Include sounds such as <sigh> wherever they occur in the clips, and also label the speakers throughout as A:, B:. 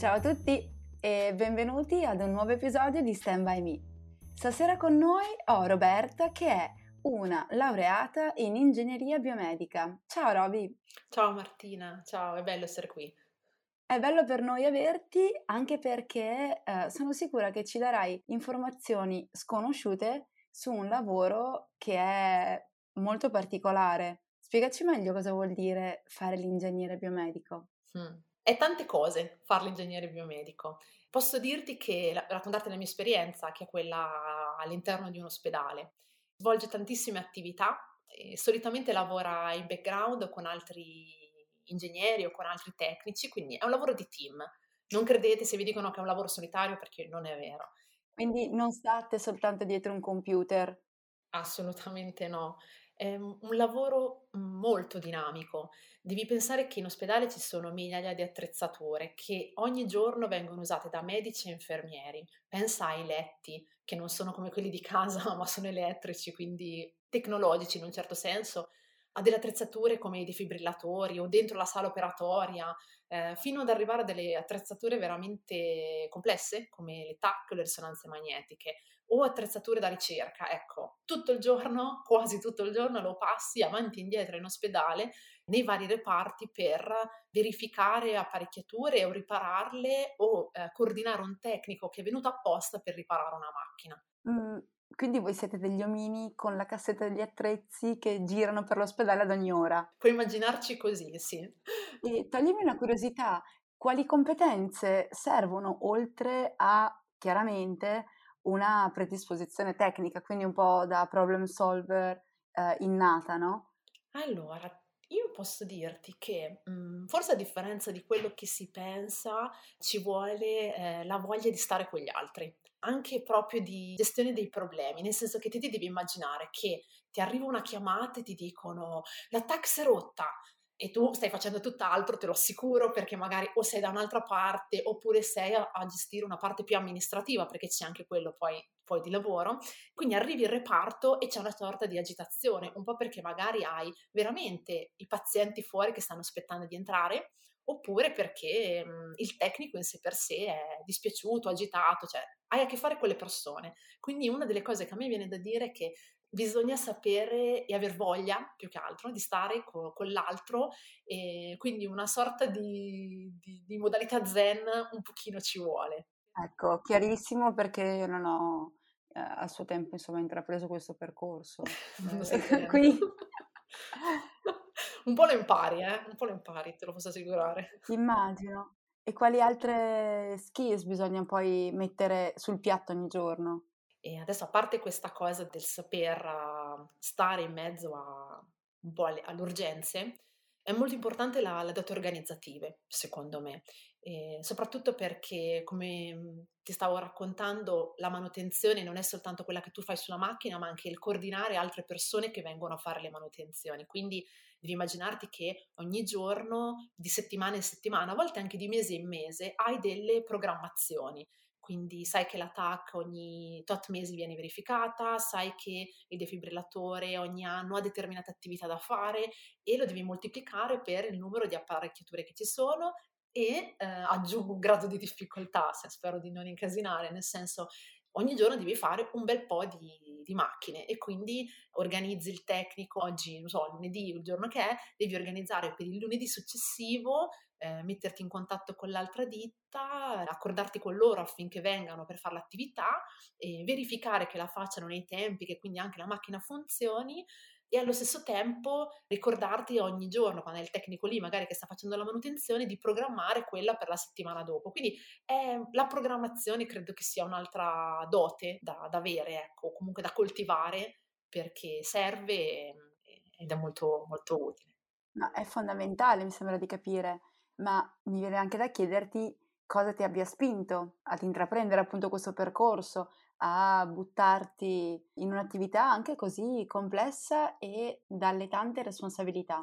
A: Ciao a tutti e benvenuti ad un nuovo episodio di Stand By Me. Stasera con noi ho Roberta che è una laureata in ingegneria biomedica. Ciao Roby.
B: Ciao Martina, ciao, è bello essere qui.
A: È bello per noi averti anche perché eh, sono sicura che ci darai informazioni sconosciute su un lavoro che è molto particolare. Spiegaci meglio cosa vuol dire fare l'ingegnere biomedico.
B: Mm. È tante cose fare l'ingegnere biomedico. Posso dirti che, raccontarti la mia esperienza, che è quella all'interno di un ospedale. Svolge tantissime attività, solitamente lavora in background con altri ingegneri o con altri tecnici, quindi è un lavoro di team. Non credete se vi dicono che è un lavoro solitario perché non è vero.
A: Quindi non state soltanto dietro un computer.
B: Assolutamente no. È un lavoro molto dinamico. Devi pensare che in ospedale ci sono migliaia di attrezzature che ogni giorno vengono usate da medici e infermieri. Pensa ai letti, che non sono come quelli di casa, <laughs> ma sono elettrici, quindi tecnologici in un certo senso, a delle attrezzature come i defibrillatori o dentro la sala operatoria, eh, fino ad arrivare a delle attrezzature veramente complesse come le TAC o le risonanze magnetiche o attrezzature da ricerca. Ecco, tutto il giorno, <laughs> quasi tutto il giorno lo passi avanti e indietro in ospedale nei vari reparti per verificare apparecchiature o ripararle o eh, coordinare un tecnico che è venuto apposta per riparare una macchina.
A: Mm, quindi voi siete degli omini con la cassetta degli attrezzi che girano per l'ospedale ad ogni ora.
B: Puoi immaginarci così, sì.
A: E toglimi una curiosità, quali competenze servono oltre a chiaramente una predisposizione tecnica, quindi un po' da problem solver eh, innata, no?
B: Allora, io posso dirti che mh, mhmm, forse a differenza di quello che si pensa, ci vuole eh, la voglia di stare con gli altri, anche proprio di gestione dei problemi, nel senso che te ti devi immaginare che ti arriva una chiamata e ti dicono la tax è rotta, e tu stai facendo tutt'altro, te lo assicuro, perché magari o sei da un'altra parte oppure sei a, a gestire una parte più amministrativa, perché c'è anche quello poi, poi, di lavoro. Quindi arrivi in reparto e c'è una sorta di agitazione, un po' perché magari hai veramente i pazienti fuori che stanno aspettando di entrare, oppure perché mh, il tecnico in sé per sé è dispiaciuto, agitato, cioè hai a che fare con le persone. Quindi una delle cose che a me viene da dire è che bisogna sapere e aver voglia, più che altro, di stare con, con l'altro e quindi una sorta di, di, di, modalità zen un pochino ci vuole.
A: Ecco, chiarissimo perché io non ho eh, a suo tempo insomma intrapreso questo percorso. <laughs>
B: Eh, <laughs> qui... <laughs> un po' lo impari, eh? Un po' lo impari, te lo posso assicurare.
A: Immagino. E quali altre skills bisogna poi mettere sul piatto ogni giorno?
B: E adesso, a parte questa cosa del saper uh, stare in mezzo a un po' alle, alle urgenze, è molto importante la, la date organizzative, secondo me, e soprattutto perché, come mhmm, ti stavo raccontando, la manutenzione non è soltanto quella che tu fai sulla macchina, ma anche il coordinare altre persone che vengono a fare le manutenzioni. Quindi devi immaginarti che ogni giorno, di settimana in settimana, a volte anche di mese in mese, hai delle programmazioni quindi sai che la TAC ogni tot mesi viene verificata, sai che il defibrillatore ogni anno ha determinate attività da fare e lo devi moltiplicare per il numero di apparecchiature che ci sono e eh, aggiungo un grado di difficoltà, se spero di non incasinare, nel senso ogni giorno devi fare un bel po' di, di, macchine e quindi organizzi il tecnico oggi, non so, lunedì, il giorno che è, devi organizzare per il lunedì successivo eh, metterti in contatto con l'altra ditta, accordarti con loro affinché vengano per fare l'attività verificare che la facciano nei tempi, che quindi anche la macchina funzioni e allo stesso tempo ricordarti ogni giorno, quando è il tecnico lì magari che sta facendo la manutenzione, di programmare quella per la settimana dopo. Quindi eh, la programmazione credo che sia un'altra dote da, da avere, ecco, comunque da coltivare perché serve ed è molto, molto utile.
A: No, è fondamentale, mi sembra di capire ma mi viene anche da chiederti cosa ti abbia spinto ad intraprendere appunto questo percorso, a buttarti in un'attività anche così complessa e dalle tante responsabilità?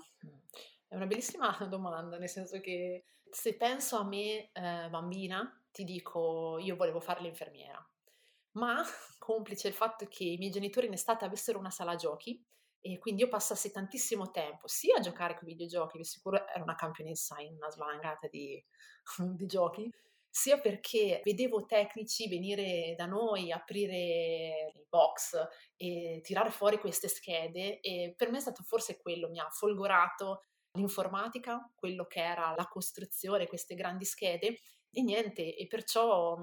B: È una bellissima domanda, nel senso che se penso a me eh, bambina, ti dico io volevo fare l'infermiera, ma <laughs> complice il fatto che i miei genitori in estate avessero una sala giochi, e quindi io passassi tantissimo tempo sia a giocare con i videogiochi, di sicuro ero una campionessa in una svalangata di, <laughs> di giochi, sia perché vedevo tecnici venire da noi, aprire i box e tirare fuori queste schede e per me è stato forse quello, mi ha folgorato l'informatica, quello che era la costruzione, queste grandi schede e niente, e perciò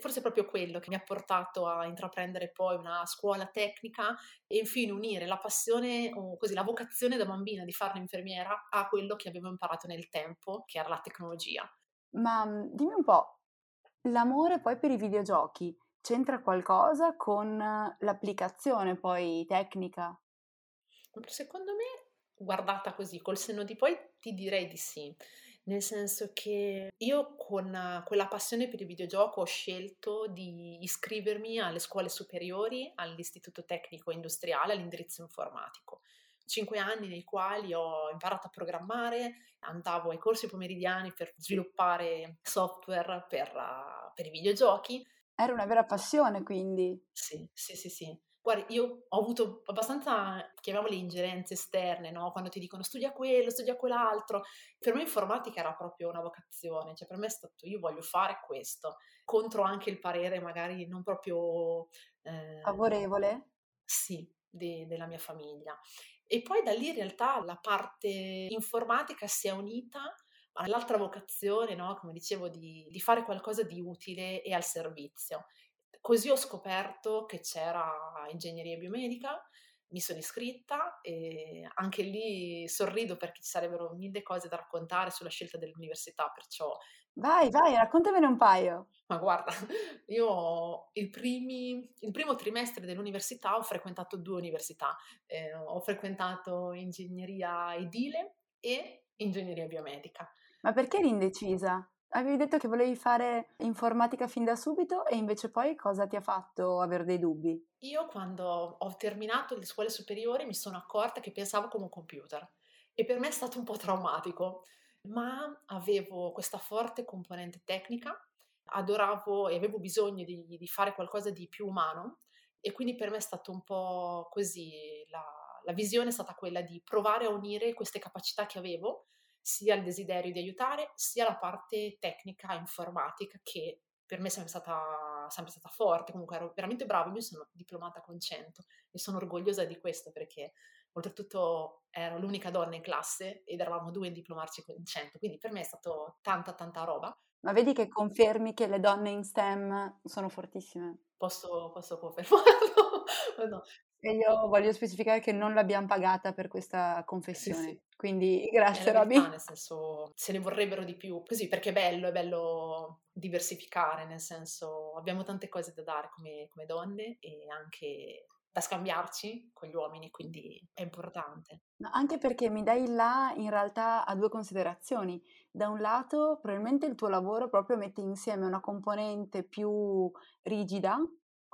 B: forse è proprio quello che mi ha portato a intraprendere poi una scuola tecnica e infine unire la passione o così la vocazione da bambina di fare l'infermiera a quello che avevo imparato nel tempo, che era la tecnologia.
A: Ma dimmi un po', l'amore poi per i videogiochi c'entra qualcosa con l'applicazione poi tecnica?
B: Secondo me, guardata così col senno di poi, ti direi di sì. Nel senso che io con quella passione per il videogioco ho scelto di iscrivermi alle scuole superiori, all'istituto tecnico industriale, all'indirizzo informatico. Cinque anni nei quali ho imparato a programmare, andavo ai corsi pomeridiani per sviluppare software per, uh, per i videogiochi.
A: Era una vera passione quindi.
B: Sì, sì, sì, sì. Guarda, io ho avuto abbastanza, chiamiamole ingerenze esterne, no? Quando ti dicono studia quello, studia quell'altro. Per me informatica era proprio una vocazione, cioè per me è stato io voglio fare questo, contro anche il parere magari non proprio...
A: Eh, Favorevole?
B: Sì, de, della mia famiglia. E poi da lì in realtà la parte informatica si è unita all'altra vocazione, no? come dicevo, di, di fare qualcosa di utile e al servizio. Così ho scoperto che c'era ingegneria biomedica, mi sono iscritta e anche lì sorrido perché ci sarebbero mille cose da raccontare sulla scelta dell'università, perciò...
A: Vai, vai, raccontamene un paio.
B: Ma guarda, <laughs> io il, primi, il primo trimestre dell'università ho frequentato due università, eh, ho frequentato ingegneria edile e ingegneria biomedica.
A: Ma perché eri indecisa? Avevi detto che volevi fare informatica fin da subito e invece poi cosa ti ha fatto avere dei dubbi?
B: Io quando ho terminato le scuole superiori mi sono accorta che pensavo come un computer e per me è stato un po' traumatico, ma avevo questa forte componente tecnica, adoravo e avevo bisogno di, di fare qualcosa di più umano e quindi per me è stato un po' così, la, la visione è stata quella di provare a unire queste capacità che avevo sia il desiderio di aiutare, sia la parte tecnica, informatica, che per me è sempre stata, sempre stata forte, comunque ero veramente brava, io sono diplomata con 100 e sono orgogliosa di questo perché oltretutto ero l'unica donna in classe ed eravamo due in diplomarci con 100, quindi per me è stato tanta tanta roba.
A: Ma vedi che confermi che le donne in STEM sono fortissime?
B: Posso, posso confermarlo? <laughs>
A: no. E io voglio specificare che non l'abbiamo pagata per questa confessione. Sì, sì. Quindi grazie Robby.
B: Nel senso, se ne vorrebbero di più, così perché è bello, è bello diversificare, nel senso abbiamo tante cose da dare come, come donne e anche da scambiarci con gli uomini, quindi è importante.
A: No, anche perché mi dai là in realtà a due considerazioni. Da un lato, probabilmente il tuo lavoro proprio mette insieme una componente più rigida,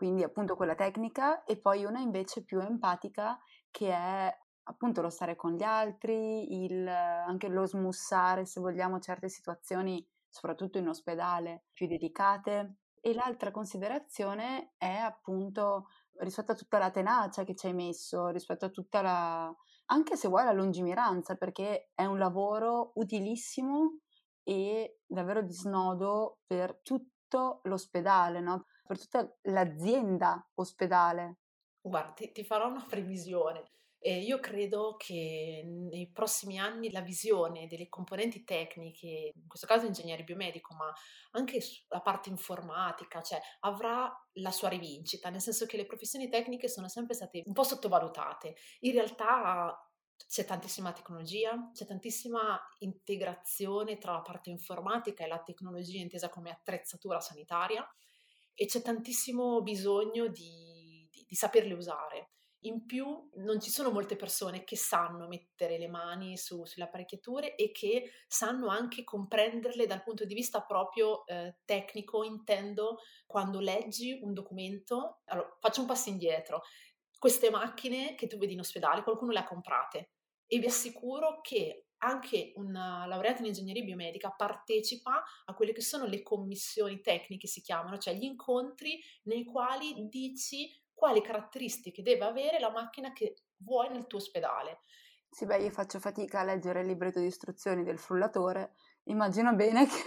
A: quindi appunto quella tecnica, e poi una invece più empatica che è appunto lo stare con gli altri, il, anche lo smussare se vogliamo certe situazioni, soprattutto in ospedale, più delicate. E l'altra considerazione è appunto rispetto a tutta la tenacia che ci hai messo, rispetto a tutta la, anche se vuoi la lungimiranza, perché è un lavoro utilissimo e davvero di snodo per tutto l'ospedale, no? Per tutta l'azienda ospedale.
B: Guarda, ti, farò una previsione. E io credo che nei prossimi anni la visione delle componenti tecniche, in questo caso ingegnere biomedico, ma anche la parte informatica, cioè avrà la sua rivincita, nel senso che le professioni tecniche sono sempre state un po' sottovalutate. In realtà c'è tantissima tecnologia, c'è tantissima integrazione tra la parte informatica e la tecnologia intesa come attrezzatura sanitaria e c'è tantissimo bisogno di, di, di saperle usare. In più non ci sono molte persone che sanno mettere le mani su, sulle apparecchiature e che sanno anche comprenderle dal punto di vista proprio eh, tecnico, intendo quando leggi un documento. Allora, faccio un passo indietro. Queste macchine che tu vedi in ospedale, qualcuno le ha comprate e vi assicuro che anche una laureata in ingegneria biomedica partecipa a quelle che sono le commissioni tecniche, si chiamano, cioè gli incontri nei quali dici quali caratteristiche deve avere la macchina che vuoi nel tuo ospedale.
A: Sì, beh, io faccio fatica a leggere il libretto di istruzioni del frullatore, immagino bene <laughs> che...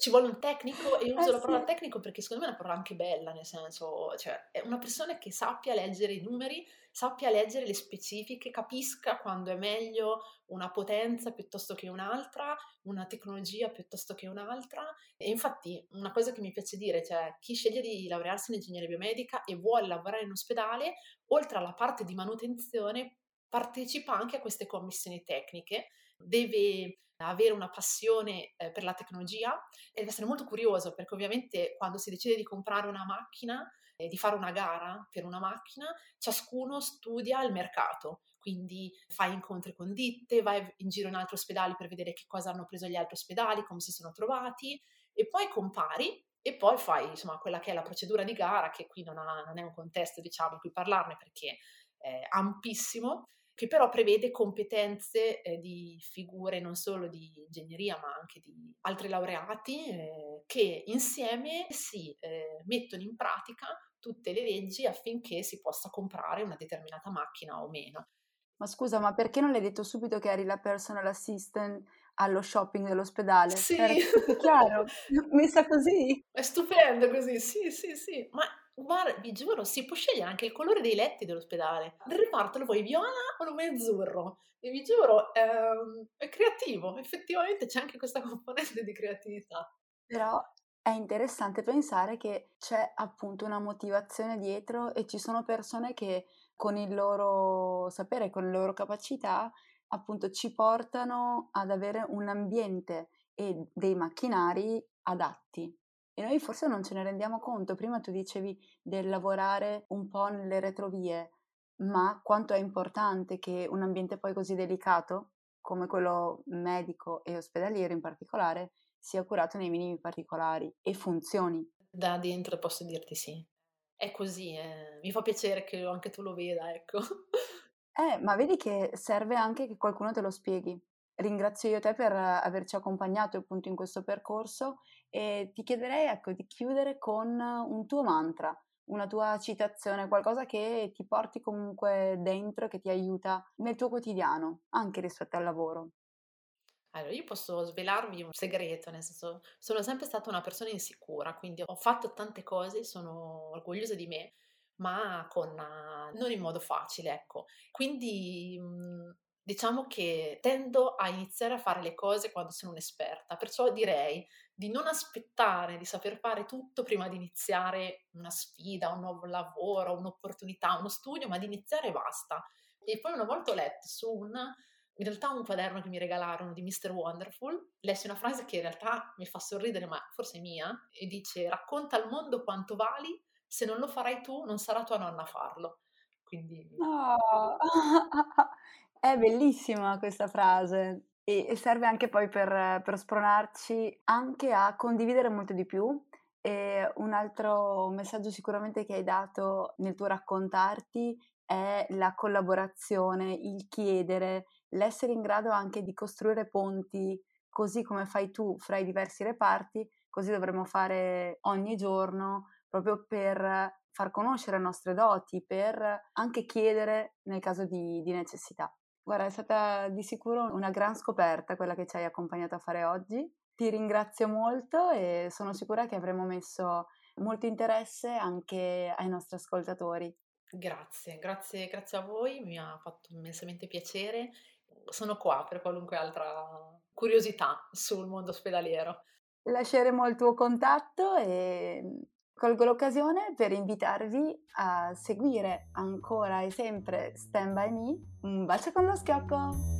B: ci vuole un tecnico e uso
A: Eh
B: la parola
A: sì.
B: tecnico perché secondo me è una parola anche bella, nel senso, cioè è una persona che sappia leggere i numeri, sappia leggere le specifiche, capisca quando è meglio una potenza piuttosto che un'altra, una tecnologia piuttosto che un'altra. E infatti una cosa che mi piace dire, cioè chi sceglie di laurearsi in ingegneria biomedica e vuole lavorare in ospedale, oltre alla parte di manutenzione, partecipa anche a queste commissioni tecniche, deve avere una passione eh, per la tecnologia e deve essere molto curioso perché ovviamente quando si decide di comprare una macchina e di fare una gara per una macchina, ciascuno studia il mercato, quindi fai incontri con ditte, vai in giro in altri ospedali per vedere che cosa hanno preso gli altri ospedali, come si sono trovati e poi compari e poi fai insomma quella che è la procedura di gara, che qui non, ha, non è un contesto diciamo in cui parlarne perché è ampissimo, che però prevede competenze eh, di figure non solo di ingegneria ma anche di altri laureati eh, che insieme si eh, mettono in pratica tutte le leggi affinché si possa comprare una determinata macchina o meno.
A: Ma scusa, ma perché non l'hai detto subito che eri la personal assistant allo shopping dell'ospedale?
B: Sì,
A: tutto chiaro, <laughs> messa così.
B: È stupendo così, sì, sì, sì. Ma guarda, vi giuro, si può scegliere anche il colore dei letti dell'ospedale. Il reparto lo vuoi viola o lo vuoi azzurro? E vi giuro, ehm, è creativo, effettivamente c'è anche questa <laughs> componente di creatività.
A: Però è interessante pensare che c'è appunto una motivazione dietro e ci sono persone che con il loro sapere, con le loro capacità, appunto ci portano ad avere un ambiente e dei macchinari adatti. E noi forse non ce ne rendiamo conto. Prima tu dicevi del lavorare un po' nelle retrovie, ma quanto è importante che un ambiente poi così delicato, come quello medico e ospedaliero in particolare, sia curato nei minimi particolari e funzioni.
B: Da dentro posso dirti sì. È così, eh. mi fa piacere che anche tu lo veda, ecco.
A: Eh, ma vedi che serve anche che qualcuno te lo spieghi. Ringrazio io te per averci accompagnato appunto in questo percorso e ti chiederei ecco di chiudere con un tuo mantra, una tua citazione, qualcosa che ti porti comunque dentro, che ti aiuta nel tuo quotidiano, anche rispetto al lavoro.
B: Allora, io posso svelarvi un segreto, nel senso, sono sempre stata una persona insicura, quindi ho fatto tante cose, sono orgogliosa di me, ma con, non in modo facile, ecco. Quindi mh, diciamo che tendo a iniziare a fare le cose quando sono un'esperta, perciò direi di non aspettare di saper fare tutto prima di iniziare una sfida, un nuovo lavoro, un'opportunità, uno studio, ma di iniziare e basta. E poi una volta ho letto su un in realtà un quaderno che mi regalarono di Mr. Wonderful, lessi una frase che in realtà mi fa sorridere, ma forse è mia, e dice racconta al mondo quanto vali, se non lo farai tu non sarà tua nonna a farlo. Quindi...
A: Oh, <laughs> è bellissima questa frase e, serve anche poi per, per spronarci anche a condividere molto di più. E un altro messaggio sicuramente che hai dato nel tuo raccontarti è la collaborazione, il chiedere, l'essere in grado anche di costruire ponti, così come fai tu fra i diversi reparti, così dovremmo fare ogni giorno proprio per far conoscere le nostre doti, per anche chiedere nel caso di, di necessità. Guarda, è stata di sicuro una gran scoperta quella che ci hai accompagnato a fare oggi. Ti ringrazio molto e sono sicura che avremo messo molto interesse anche ai nostri ascoltatori.
B: Grazie, grazie, grazie a voi, mi ha fatto immensamente piacere sono qua per qualunque altra curiosità sul mondo ospedaliero.
A: Lasceremo il tuo contatto e colgo l'occasione per invitarvi a seguire ancora e sempre Stand By Me. Un bacio con lo schiocco!